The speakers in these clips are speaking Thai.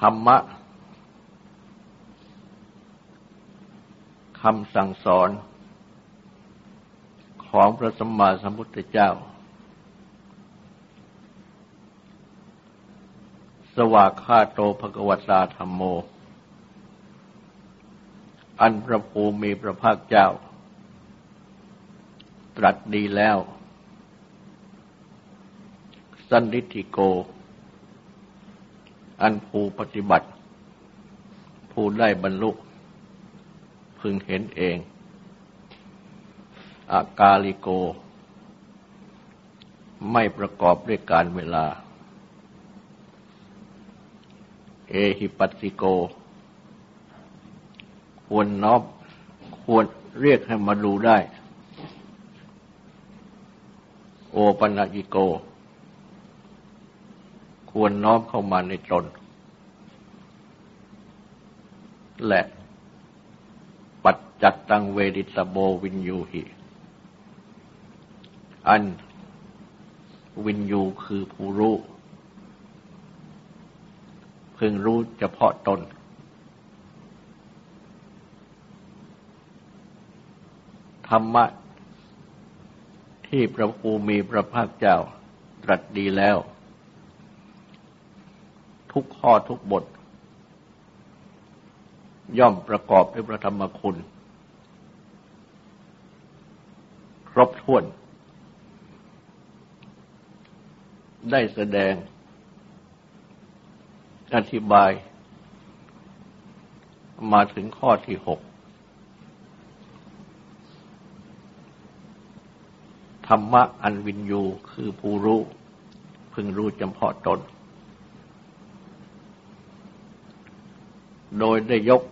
ธรรมะคำสั่งสอนของพระสัมมาสัมพุทธเจ้า สวากขาโตภกวตาธรรมโม อันพระภูมิพระภาคเจ้า ตรัสดีแล้ว สันนิธิโก อันผู้ปฏิบัติ ผู้ได้บรรลุ พึงเห็นเองอากาลิโก ไม่ประกอบด้วยการเวลา เอหิปัสสิโก ควรนอบควรเรียกให้มาดูได้ โอปัญญิโก ควรน้อมเข้ามาในตน และปัจจัตตังเวดิตโบวินยูหิ อันวินยูคือผู้รู้ พึงรู้เฉพาะตน ธรรมะที่พระภูมิพระภาคเจ้าตรัสดีแล้ว ทุกข้อทุกบท ย่อมประกอบด้วยพระธรรมคุณ ครบถ้วน ได้แสดง อธิบาย มาถึงข้อที่หกธรรมะอันวินยูคือผู้รู้ พึงรู้จำเพาะตน โดยได้ยก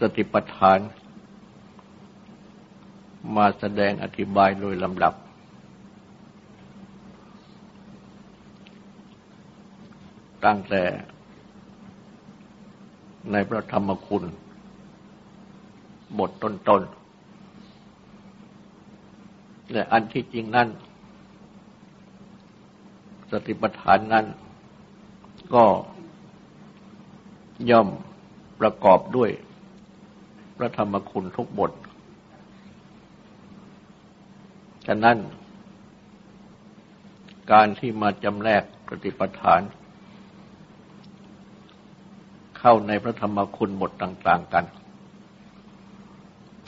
สติปัฏฐาน มาแสดงอธิบายโดยลำดับ ตั้งแต่ในพระธรรมคุณ บทต้นๆและอันที่จริงนั้น สติปัฏฐานนั้น ก็ย่อมประกอบด้วยพระธรรมคุณทุกบท ฉะนั้น การที่มาจำแนกปฏิปทาน เข้าในพระธรรมคุณบทต่าง ๆ กัน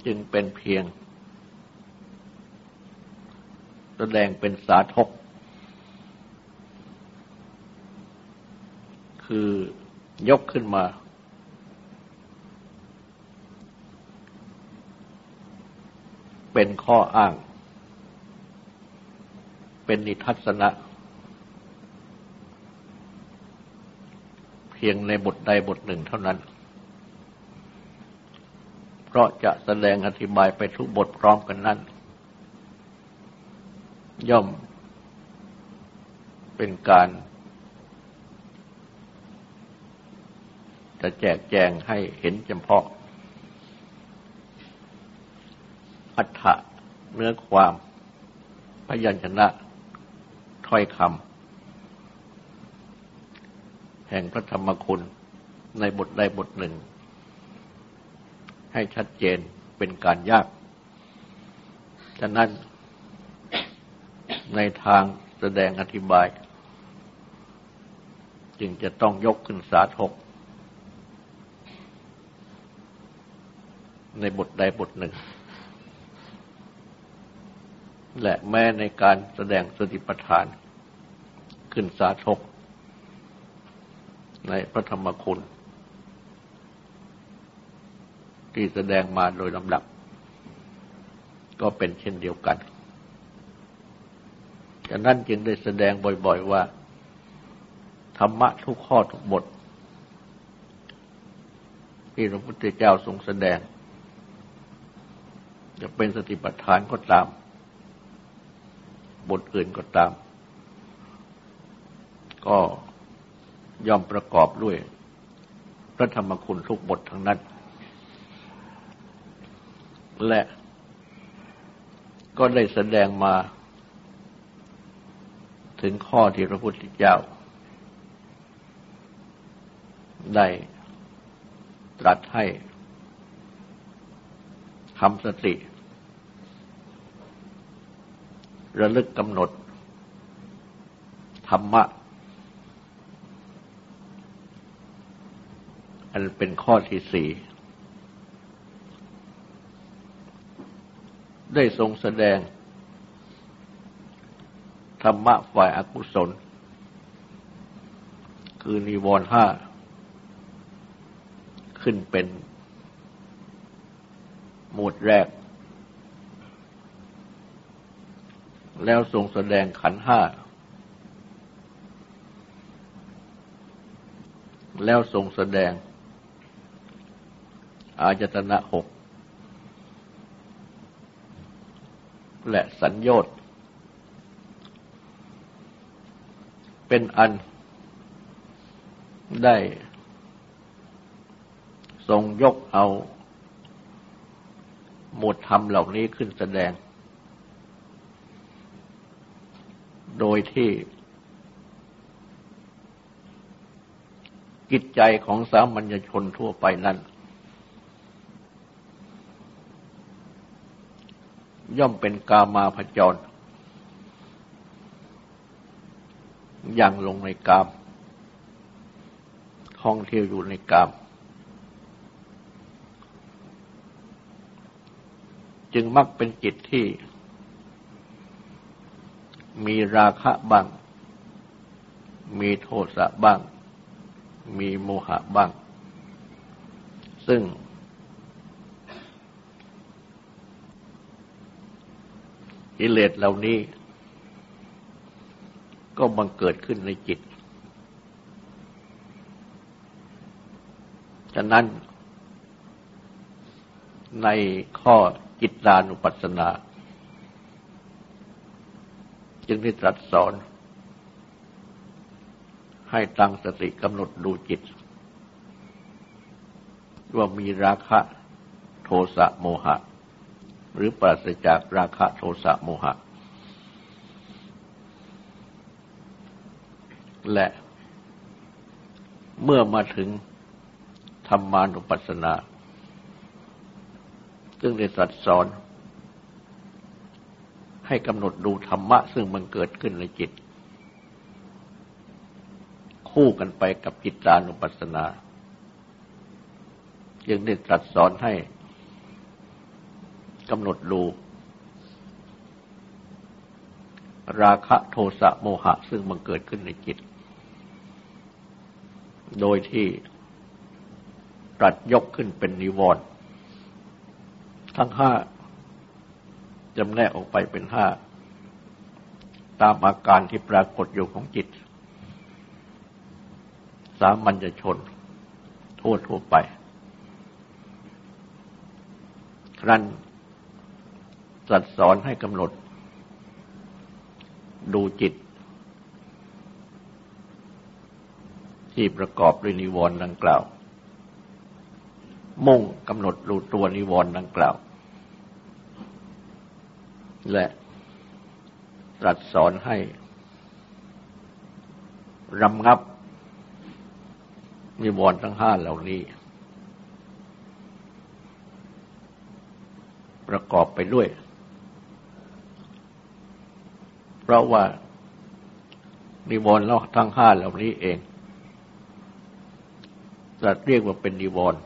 จึงเป็นเพียง แสดงเป็นสาธก คือยกขึ้นมา เป็นข้ออ้าง เป็นนิทัศนะ เพียงในบทใดบทหนึ่งเท่านั้น เพราะจะแสดงอธิบายไปทุกบทพร้อมกันนั้น ย่อมเป็นการ จะแจกแจงให้เห็นเฉพาะ อัฏฐะเนื้อความ พยัญชนะ ถ้อยคำแห่งพระธรรมคุณในบทใดบทหนึ่ง ให้ชัดเจนเป็นการยาก ฉะนั้น ในทางแสดงอธิบาย จึงจะต้องยกขึ้นสาธก ในบทใดบทหนึ่ง และแม้ในการแสดงสติปัฏฐาน ขึ้นสาธกในพระธรรมคุณ ที่แสดงมาโดยลำดับ ก็เป็นเช่นเดียวกันฉะนั้นจึงได้แสดงบ่อยๆว่า ธรรมะทุกข้อทุกบทที่พระพุทธเจ้าทรงแสดง จะเป็นสติปัฏฐานก็ตาม บทอื่นก็ตาม ก็ย่อมประกอบด้วย พระธรรมคุณทุกบททั้งนั้น และก็ได้แสดงมา ถึงข้อที่พระพุทธเจ้า ได้ตรัสให้ทำสติ ระลึกกำหนด ธรรมะ อันเป็นข้อที่สี่ได้ทรงแสดง ธรรมะฝ่ายอากุศล คือนิวรณ์ห้า ขึ้นเป็น หมวดแรก แล้วทรงแสดงขันห้า แล้วทรงแสดง อาจตนะหก และสัญญต์ เป็นอันได้ทรงยกเอาหมวดธรรมเหล่านี้ขึ้นแสดง โดยที่ กิจใจของสามัญชนทั่วไปนั้น ย่อมเป็นกามาพจรยังลงในกาม ท่องเที่ยวอยู่ในกาม จึงมักเป็นจิตที่ มีราคะบ้าง มีโทสะบ้าง มีโมหะบ้าง ซึ่ง กิเลสเหล่านี้ ก็บังเกิดขึ้นในจิต ฉะนั้นในข้อจิตตานุปัสสนา จึงได้ตรัสสอน ให้ตั้งสติกำหนดดูจิต ว่ามีราคะโทสะโมหะ หรือปราศจากราคะโทสะโมหะ และเมื่อมาถึงธรรมานุปัสสนา ซึ่งได้ตรัสสอน ให้กำหนดดูธรรมะ ซึ่งมันเกิดขึ้นในจิต คู่กันไปกับจิตตานุปัสสนายังได้ตรัสสอนให้กำหนดดูราคะโทสะโมหะ ซึ่งมันเกิดขึ้นในจิต โดยที่ตรัสยกขึ้นเป็นนิวรณ์ทั้งห้า จำแนกออกไปเป็นห้า ตามอาการที่ปรากฏอยู่ของจิต สามัญชน ทั่วทั่วไป ครั้นสัดสอนให้กำหนด ดูจิต ที่ประกอบด้วยนิวรณ์ดังกล่าว มุ่งกำหนดรูตัวนิวรณ์ดังกล่าว และตรัสสอนให้รำงับนิวรณ์ทั้งห้าเหล่านี้ ประกอบไปด้วย เพราะว่านิวรณ์ทั้งห้าเหล่านี้เองจะเรียกว่าเป็นนิวรณ์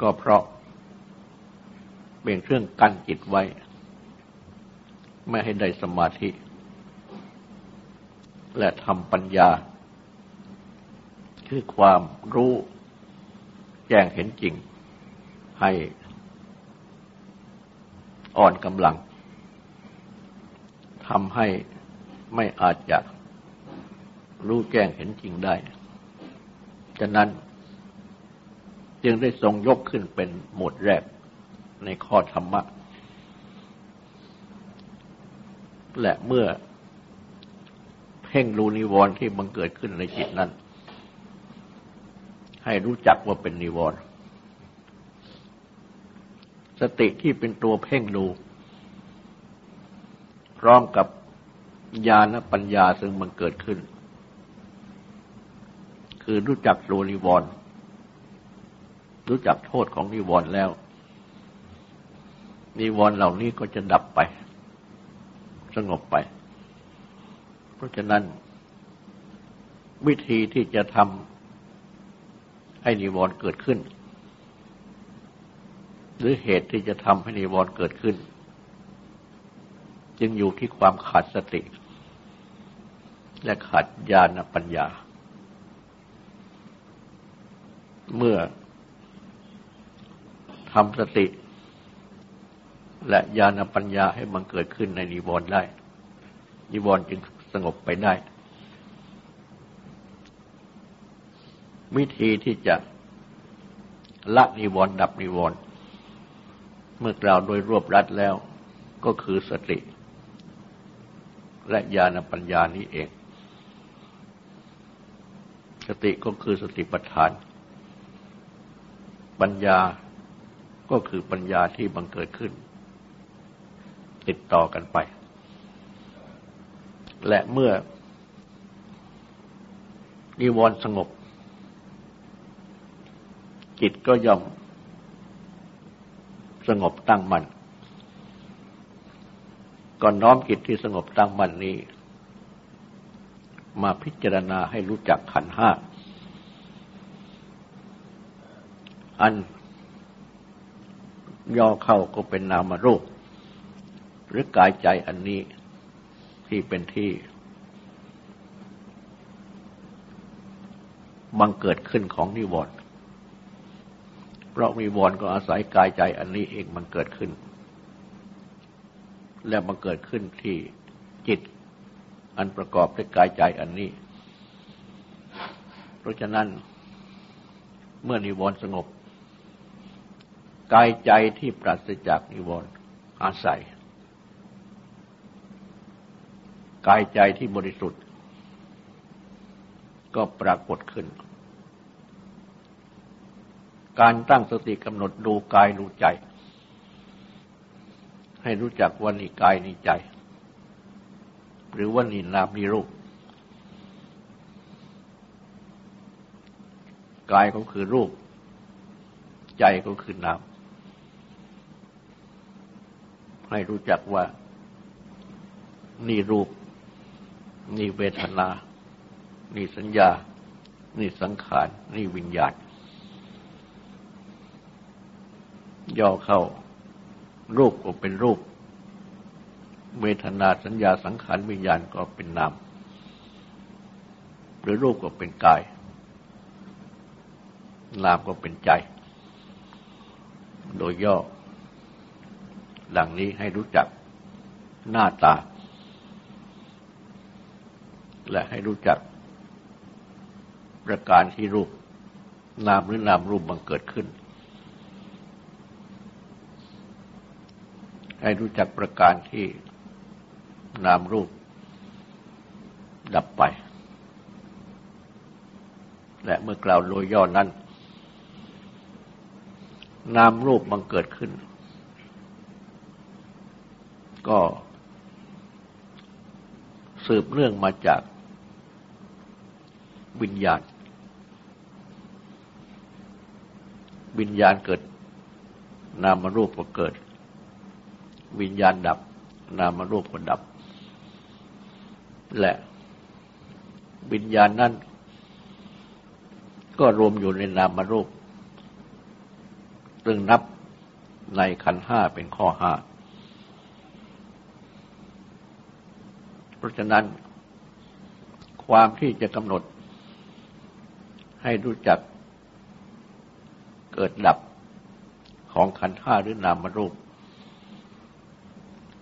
ก็เพราะเป็นเครื่องกั้นจิตไว้ ไม่ให้ได้สมาธิ และทำปัญญา คือความรู้แจ้งเห็นจริง ให้อ่อนกำลังทำให้ไม่อาจจะรู้แจ้งเห็นจริงได้ ฉะนั้นจึงได้ทรงยกขึ้นเป็นหมวดแรกในข้อธรรมะ และเมื่อเพ่งรูนิวรณ์ที่บังเกิดขึ้นในจิตนั้น ให้รู้จักว่าเป็นนิวรณ์สติที่เป็นตัวเพ่งดูพร้อมกับญาณปัญญาซึ่งมันเกิดขึ้น คือรู้จักตัวนิวรณ์รู้จักโทษของนิวรณ์แล้ว นิวรณ์เหล่านี้ก็จะดับไป สงบไป เพราะฉะนั้น วิธีที่จะทำให้นิวรณ์เกิดขึ้น หรือเหตุที่จะทำให้นิวรณ์เกิดขึ้น จึงอยู่ที่ความขาดสติ และขาดญาณปัญญา เมื่อทำสติ และญาณปัญญาให้มันเกิดขึ้นในนิวรณ์ได้ นิวรณ์จึงสงบไปได้ วิธีที่จะละนิวรณ์ดับนิวรณ์เมื่อกล่าวโดยรวบรัดแล้วก็คือสติ และญาณปัญญานี้เอง สติก็คือสติปัฏฐาน ปัญญาก็คือปัญญาที่บังเกิดขึ้น ติดต่อกันไป และเมื่อนิวรณ์สงบ จิตก็ย่อมสงบตั้งมัน่นก่อนน้อมจิตที่สงบตั้งมั่นนี้ มาพิจารณาให้รู้จักขันห้า อันย่อเข้าก็เป็นนามรูป หรือกายใจอันนี้ที่เป็นที่บังเกิดขึ้นของนิวรณ์เพราะนิวรณ์ก็อาศัยกายใจอันนี้เองมันเกิดขึ้น และมันเกิดขึ้นที่จิต อันประกอบด้วยกายใจอันนี้ เพราะฉะนั้น เมื่อนิวรณ์สงบ กายใจที่ปราศจากนิวรณ์อาศัย กายใจที่บริสุทธิ์ ก็ปรากฏขึ้น การตั้งสติกำหนดดูกายดูใจ ให้รู้จักว่านี่กายนี่ใจ หรือว่านี่นามนี่รูป กายก็คือรูป ใจก็คือนามให้รู้จักว่านี่รูป นี่เวทนา นี่สัญญา นี่สังขาร นี่วิญญาณ ย่อเข้า รูปก็เป็นรูป เวทนาสัญญาสังขารวิญญาณก็เป็นนาม หรือรูปก็เป็นกาย นามก็เป็นใจ โดยย่อดังนี้ให้รู้จักหน้าตา และให้รู้จักประการที่รูปนามหรือนามรูปบังเกิดขึ้น ให้รู้จักประการที่นามรูปดับไป และเมื่อกล่าวโดยย่อนั้น นามรูปบังเกิดขึ้น ก็สืบเรื่องมาจาก วิญญาณ วิญญาณเกิด นามรูปก็เกิด วิญญาณดับ นามรูปก็ดับ และวิญญาณนั้นก็รวมอยู่ในนามรูปซึ่งนับในขันห้าเป็นข้อห้า เพราะฉะนั้น ความที่จะกำหนด ให้รู้จักเกิดดับของขันธ์ห้าหรือนามรูป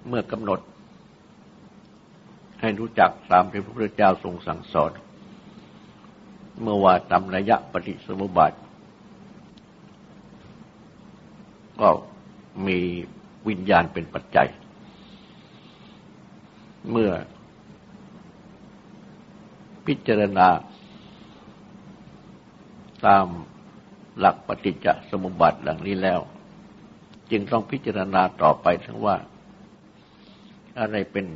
เมื่อกำหนด ให้รู้จักตามที่พระพุทธเจ้าทรงสั่งสอน เมื่อว่าตามระยะปฏิสมุบาทก็มีวิญญาณเป็นปัจจัย เมื่อพิจารณา ตามหลักปฏิจจสมุปบาทดังนี้แล้ว จึงต้องพิจารณาต่อไปทั้งว่าอะไรเป็น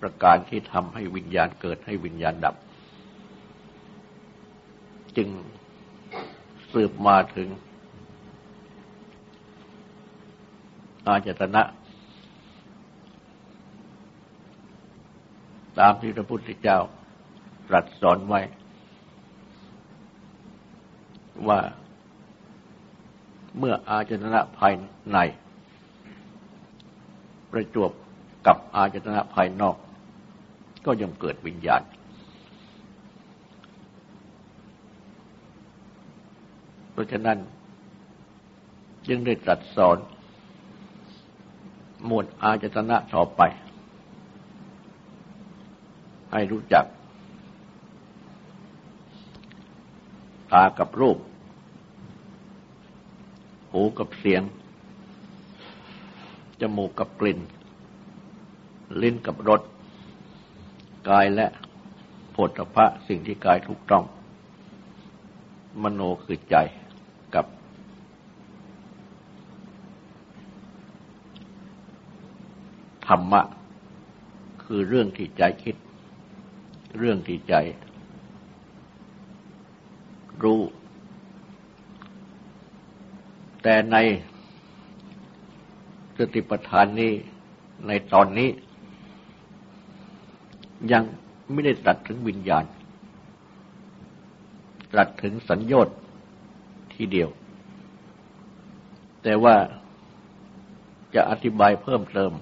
ประการที่ทำให้วิญญาณเกิดให้วิญญาณดับ จึงสืบมาถึง อาจตนะ ตามที่พระพุทธเจ้าตรัสสอนไว้ ว่าเมื่ออาจตนะภายใน ประจวบกับอาจตนะภายนอก ก็ย่อมเกิดวิญญาณ เพราะฉะนั้นจึงได้ตรัสสอน หมวดอาจตนะต่อไป ให้รู้จักตากับรูป หูกับเสียง จมูกกับกลิ่น ลิ้นกับรส กายและผลพระสิ่งที่กายถูกต้อง มโนคือใจกับ ธรรมะ คือเรื่องที่ใจคิด เรื่องที่ใจ รู้ แต่ในสติปัฏฐานนี้ในตอนนี้ ยังไม่ได้ตัดถึงวิญญาณ ตรัสถึงสัญญต์ทีเดียว แต่ว่าจะอธิบายเพิ่มเติม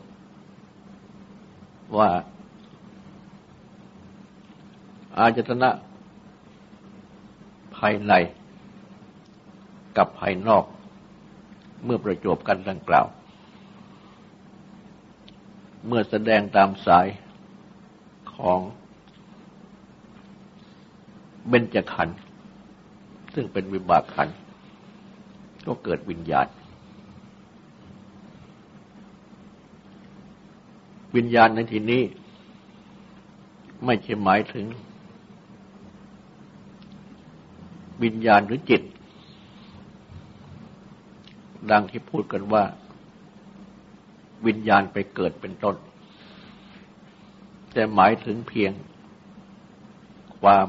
ว่า อาจตนะภายในกับภายนอก เมื่อประจบกันดังกล่าว เมื่อแสดงตามสายของเบญจขันธ์ซึ่งเป็นวิบากขันธ์ก็เกิดวิญญาณ วิญญาณในที่นี้ ไม่ใช่หมายถึง วิญญาณหรือจิต ดังที่พูดกันว่า วิญญาณไปเกิดเป็นต้น แต่หมายถึงเพียง ความ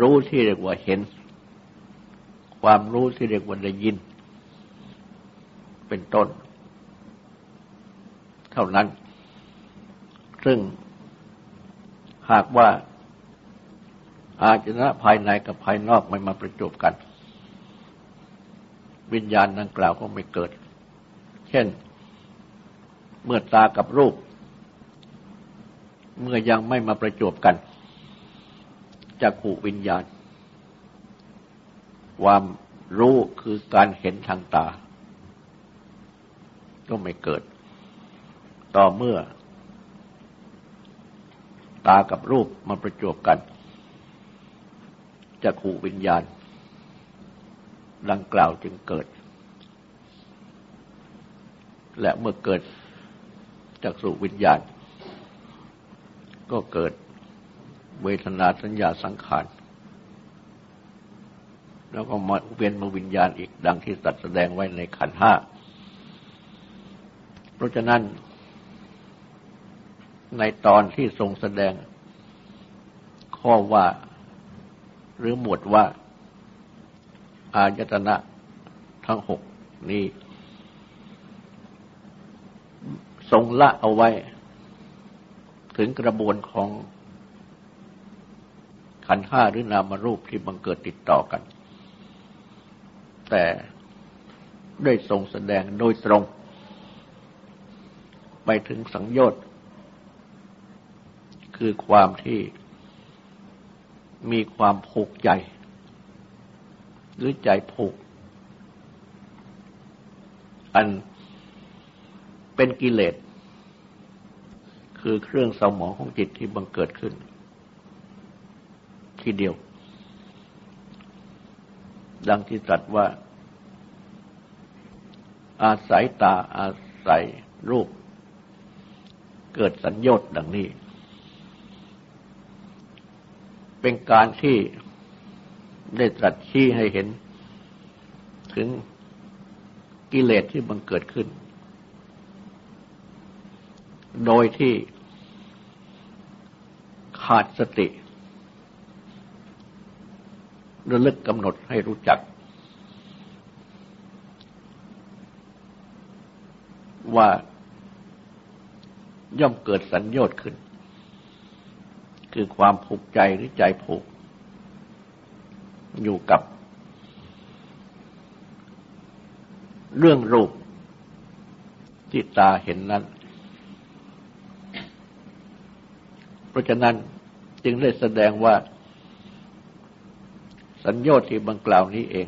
รู้ที่เรียกว่าเห็น ความรู้ที่เรียกว่าได้ยิน เป็นต้น เท่านั้น ซึ่งหากว่าอาจนะภายในกับภายนอกไม่มาประจบกัน วิญญาณดังกล่าวก็ไม่เกิด เช่น เมื่อตากับรูป เมื่อยังไม่มาประจบกันจะขู่วิญญาณ ความรู้คือการเห็นทางตา ก็ไม่เกิด ต่อเมื่อ ตากับรูปมาประจบกันจะขู่วิญญาณ ดังกล่าวจึงเกิด และเมื่อเกิดจากสู่วิญญาณ ก็เกิดเวทนาสัญญาสังขาร แล้วก็มาเวียนมาวิญญาณอีกดังที่ตัดแสดงไว้ในขันห้า เพราะฉะนั้น ในตอนที่ทรงแสดงข้อว่าหรือหมวดว่า อายตนะทั้งหกนี้ ทรงละเอาไว้ ถึงกระบวนของขันห้าหรือนามรูปที่บังเกิดติดต่อกัน แต่ได้ทรงแสดงโดยตรง ไปถึงสังโยชน์ คือความที่มีความผูกใจ หรือใจผูก อันเป็นกิเลส คือเครื่องสมองของจิตที่บังเกิดขึ้น ทีเดียว ดังที่ตรัสว่า อาศัยตาอาศัยรูป เกิดสัญญต์ดังนี้ เป็นการที่ ได้ตรัสชี้ให้เห็น ถึงกิเลสที่บังเกิดขึ้น โดยที่ขาดสติ ระลึกกำหนดให้รู้จัก ว่าย่อมเกิดสัญญอดขึ้น คือความผูกใจหรือใจผูก อยู่กับ เรื่องรูปที่ตาเห็นนั้น เพราะฉะนั้นจึงได้แสดงว่า สัญญาที่บังกล่าวนี้เอง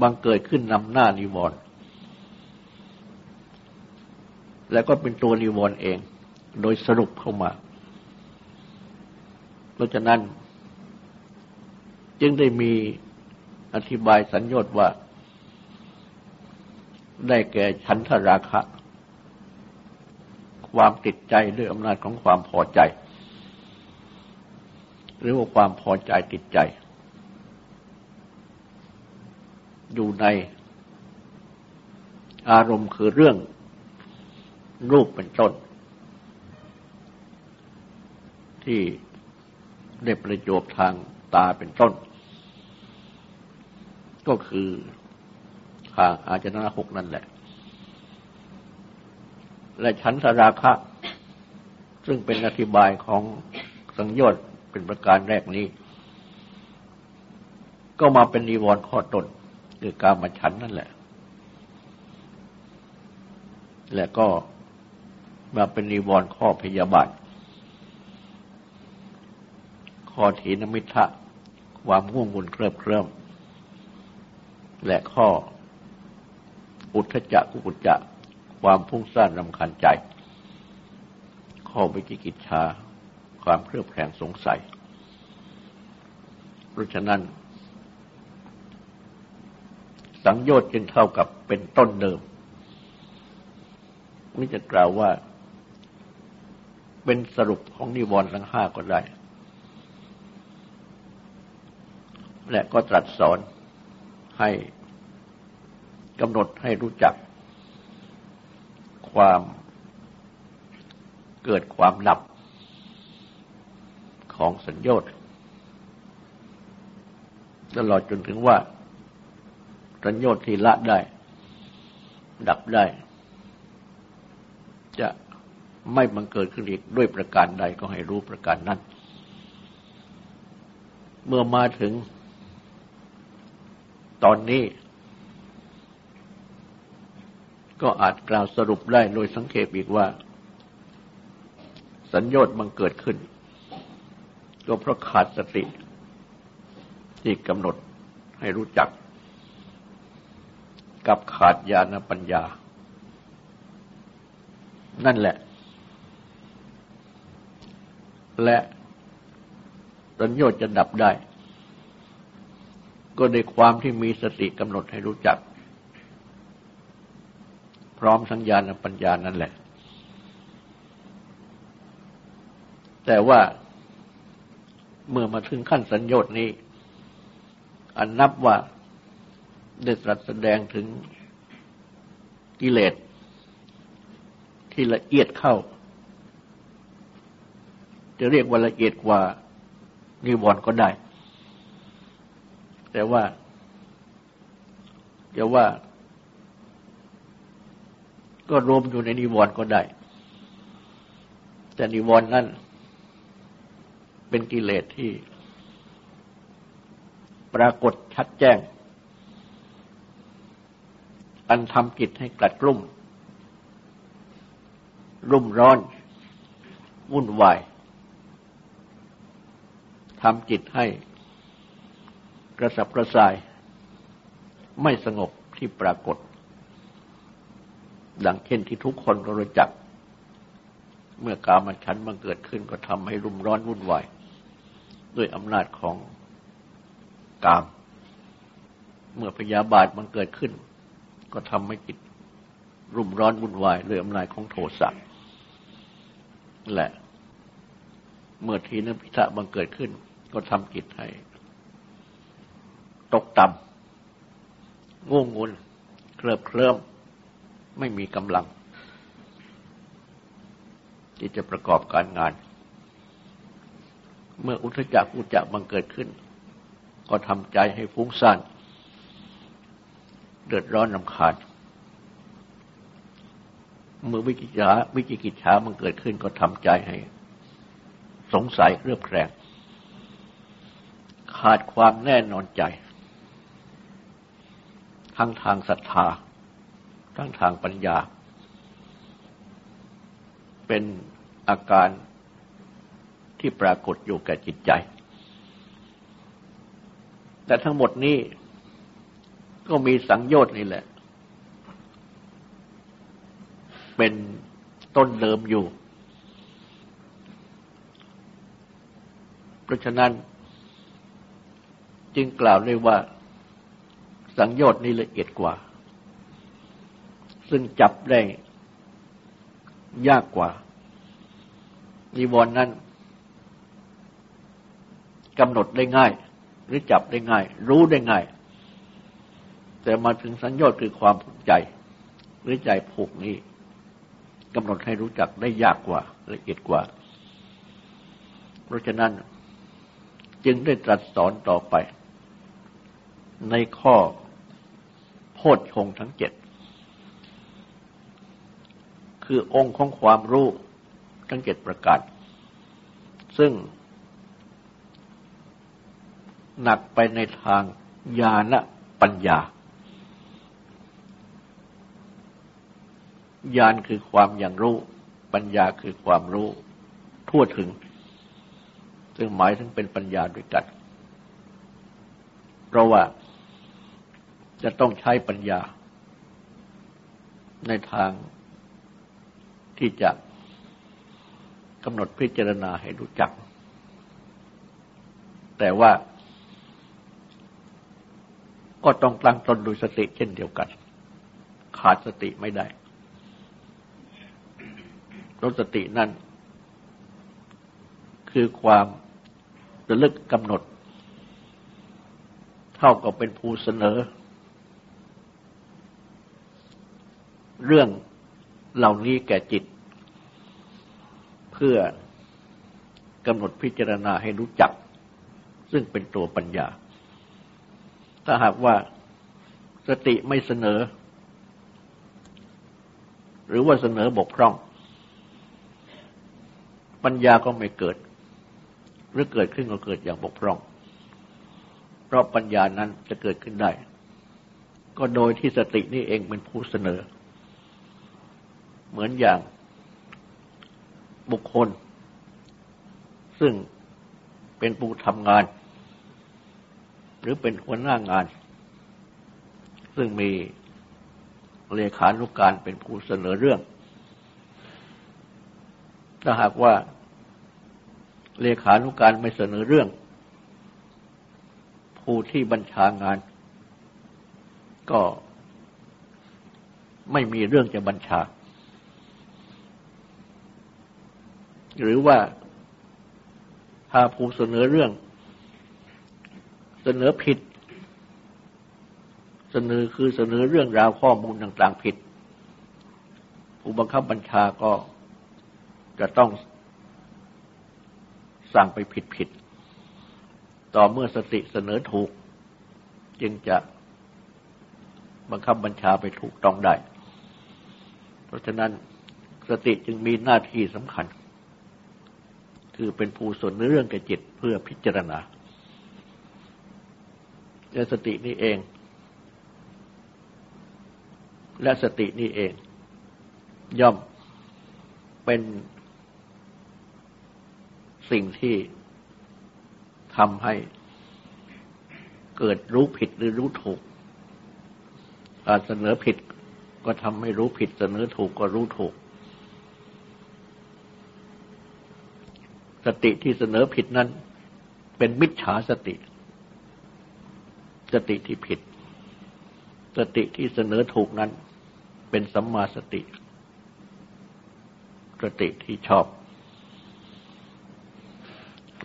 บังเกิดขึ้นนำหน้านิวรณ์แล้วก็เป็นตัวนิวรณ์เอง โดยสรุปเข้ามา เพราะฉะนั้น จึงได้มีอธิบายสัญญาว่า ได้แก่ฉันทราคะ ความติดใจด้วยอำนาจของความพอใจ หรือว่าความพอใจติดใจ อยู่ในอารมณ์คือเรื่องรูปเป็นต้นที่ ได้ประโยชน์ทางตาเป็นต้น ก็คือทางอาจนะหกนั่นแหละ และชั้นสราคะ ซึ่งเป็นอธิบายของสังโยชน์เป็นประการแรกนี้ ก็มาเป็นนิวรณ์ข้อต้นคือการมาฉันนั่นแหละ และก็มาเป็นนิวรณ์ข้อพยาบาท ข้อถีนมิทะความง่วงงุนเคลิบเคลิ้มและข้อ อุทธจักกุกุจจะความพุ่งสร้างรำคาญใจ ข้อวิจิกิจชา ความเครือบแคลงสงสัย เพราะฉะนั้น สังโยชน์จึงเท่ากับเป็นต้นเดิมนี่จะกล่าวว่า เป็นสรุปของนิวรณ์ทั้งห้าก็ได้ และก็ตรัสสอนให้กำหนดให้รู้จัก ความเกิดความดับของสัญญาตลอดจนถึงว่า สัญญาที่ละได้ ดับได้ จะไม่บังเกิดขึ้นอีกด้วยประการใดก็ให้รู้ประการนั้น เมื่อมาถึง ตอนนี้ ก็อาจกล่าวสรุปได้โดยสังเกตอีกว่า สัญญาตมันเกิดขึ้น ก็เพราะขาดสติ ที่กำหนดให้รู้จัก กับขาดญาณปัญญา นั่นแหละ และสัญญาจะดับได้ ก็ในความที่มีสติกำหนดให้รู้จัก พร้อมทั้งญาณปัญญานั่นแหละ แต่ว่าเมื่อมาถึงขั้นสัญญาณนี้ อันนับว่าได้ตรัสแสดงถึงกิเลสที่ละเอียดเข้า จะเรียกว่าละเอียดกว่านิวรณ์ก็ได้ แต่ว่าจะว่า ก็รวมอยู่ในนิวรณ์ก็ได้ แต่นิวรณ์นั้นเป็นกิเลสที่ ปรากฏชัดแจ้ง อันทำกิจให้กลัดกลุ่ม รุ่มร้อน วุ่นวายทำจิตให้ กระสับกระส่าย ไม่สงบที่ปรากฏ ดังเช่นที่ทุกคนก็รู้จัก เมื่อกามันฉันบังเกิดขึ้นก็ทำให้รุ่มร้อนวุ่นวาย ด้วยอำนาจของกาม เมื่อพยาบาทบังเกิดขึ้น ก็ทำให้จิตรุ่มร้อนวุ่นวายด้วยอำนาจของโทสะและเมื่อทีนั้นพิทะบังเกิดขึ้น ก็ทำจิตให้ ตกต่ำง่วงงุนเคลิบเคลิ้มไม่มีกำลัง ที่จะประกอบการงาน เมื่ออุทจักอุจักบังเกิดขึ้น ก็ทำใจให้ฟุ้งซ่านเดือดร้อนนำคาญเมื่อวิจิจาวิจิกิจฉามันเกิดขึ้นก็ทำใจให้ สงสัยเรือบแคลงขาดความแน่นอนใจ ทั้งทางศรัทธา ทั้งทางปัญญา เป็นอาการที่ปรากฏอยู่แก่จิตใจ แต่ทั้งหมดนี้ก็มีสังโยชน์นี่แหละ เป็นต้นเดิมอยู่ เพราะฉะนั้นจึงกล่าวได้ว่า สังโยชน์นี้ละเอียดกว่า ซึ่งจับได้ยากกว่า นิวรณ์นั้นกำหนดได้ง่าย หรือจับได้ง่าย รู้ได้ง่าย แต่มาถึงสัญญาคือความผูกใจ หรือใจผูกนี้กำหนดให้รู้จักได้ยากกว่า ละเอียดกว่า เพราะฉะนั้นจึงได้ตรัสสอนต่อไป ในข้อ โพชงทั้งเจ็ด คือองค์ของความรู้ทั้งเจ็ดประการ ซึ่ง หนักไปในทางญาณปัญญา ญาณคือความอย่างรู้ ปัญญาคือความรู้ทั่วถึง ซึ่งหมายถึงเป็นปัญญาด้วยกัน เพราะว่า จะต้องใช้ปัญญา ในทางที่จะกำหนดพิจารณาให้รู้จัก แต่ว่าก็ต้องตั้งตนดูสติเช่นเดียวกัน ขาดสติไม่ได้รสตินั่น คือความระลึกกำหนด เท่ากับเป็นผู้เสนอ เรื่องเหล่านี้แก่จิต เพื่อกำหนดพิจารณาให้รู้จัก ซึ่งเป็นตัวปัญญา ถ้าหากว่าสติไม่เสนอ หรือว่าเสนอบกพร่อง ปัญญาก็ไม่เกิด หรือเกิดขึ้นก็เกิดอย่างบกพร่อง เพราะปัญญานั้นจะเกิดขึ้นได้ ก็โดยที่สตินี่เองเป็นผู้เสนอ เหมือนอย่างบุคคล ซึ่งเป็นผู้ทำงาน หรือเป็นหัวหน้างาน ซึ่งมีเลขานุกการเป็นผู้เสนอเรื่อง ถ้าหากว่าเลขานุการไม่เสนอเรื่อง ผู้ที่บัญชางาน ก็ไม่มีเรื่องจะบัญชา หรือว่าถ้าผู้เสนอเรื่อง เสนอผิด เสนอคือเสนอเรื่องราวข้อมูลต่าง ๆ ผิด ผู้บังคับบัญชาก็จะต้องสั่งไปผิดผิด ต่อเมื่อสติเสนอถูก จึงจะบังคับบัญชาไปถูกต้องได้ เพราะฉะนั้นสติจึงมีหน้าที่สำคัญ คือเป็นผู้สนเรื่องกับจิตเพื่อพิจารณาและสตินี้เอง และสตินี้เอง ย่อมเป็นสิ่งที่ทำให้เกิดรู้ผิดหรือรู้ถูกกาเสนอผิดก็ทำให้รู้ผิด เสนอถูกก็รู้ถูก สติที่เสนอผิดนั้น เป็นมิจฉาสติ สติที่ผิด สติที่เสนอถูกนั้น เป็นสัมมาสติ สติที่ชอบ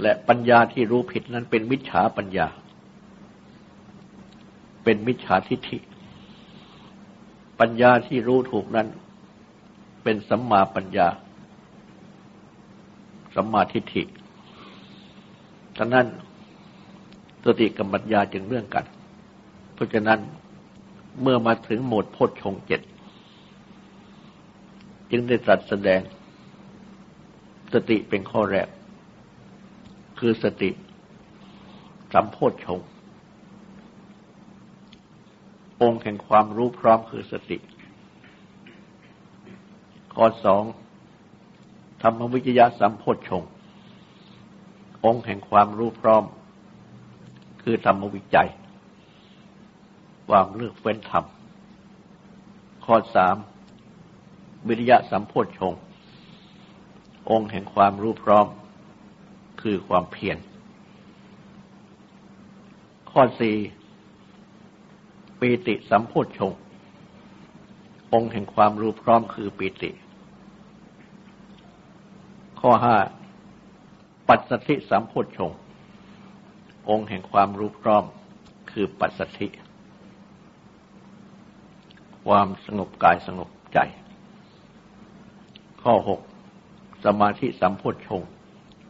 และปัญญาที่รู้ผิดนั้น เป็นมิจฉาปัญญา เป็นมิจฉาทิฏฐิ ปัญญาที่รู้ถูกนั้น เป็นสัมมาปัญญา สัมมาทิฏฐิฉะนั้นสติกับปัญญาจึงเรื่องกัน เพราะฉะนั้นเมื่อมาถึงโหมดโพชฌงเจ็ดจึงได้ตรัสแสดง สติเป็นข้อแรก คือสติสัมโพชฌงองค์แห่งความรู้พร้อมคือสติ ข้อสอง ธรรมวิจยะสัมโพชฌงองค์แห่งความรู้พร้อม คือธรรมวิจัย ความเลือกเฟ้นธรรม ข้อสามวิริยะสัมโพชฌงองค์แห่งความรู้พร้อม คือความเพียรข้อสี่ปีติสัมโพชฌงองค์แห่งความรู้พร้อมคือปีติ ข้อห้าปัสสธิสัมโพชฌงองค์แห่งความรู้พร้อมคือปัสสธิ ความสงบกายสงบใจ ข้อหกสมาธิสัมโพชฌง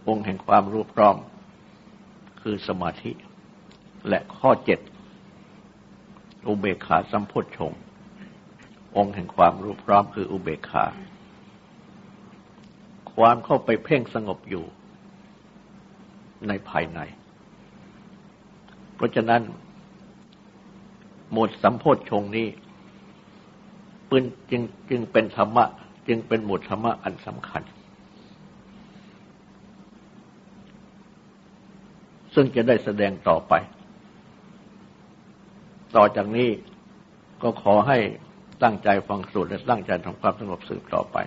องค์แห่งความรู้พร้อม คือสมาธิ และข้อเจ็ดอุเบกขาสัมโพชฌงองค์แห่งความรู้พร้อมคืออุเบกขา ความเข้าไปเพ่งสงบอยู่ในภายใน เพราะฉะนั้น หมดสัมโพชงนี้ปืนจึงจึงเป็นธรรมะ จึงเป็นหมวดธรรมะอันสำคัญ ซึ่งจะได้แสดงต่อไป ต่อจากนี้ก็ขอให้ตั้งใจฟังสูตรและตั้งใจทำความสงบสืบต่อไป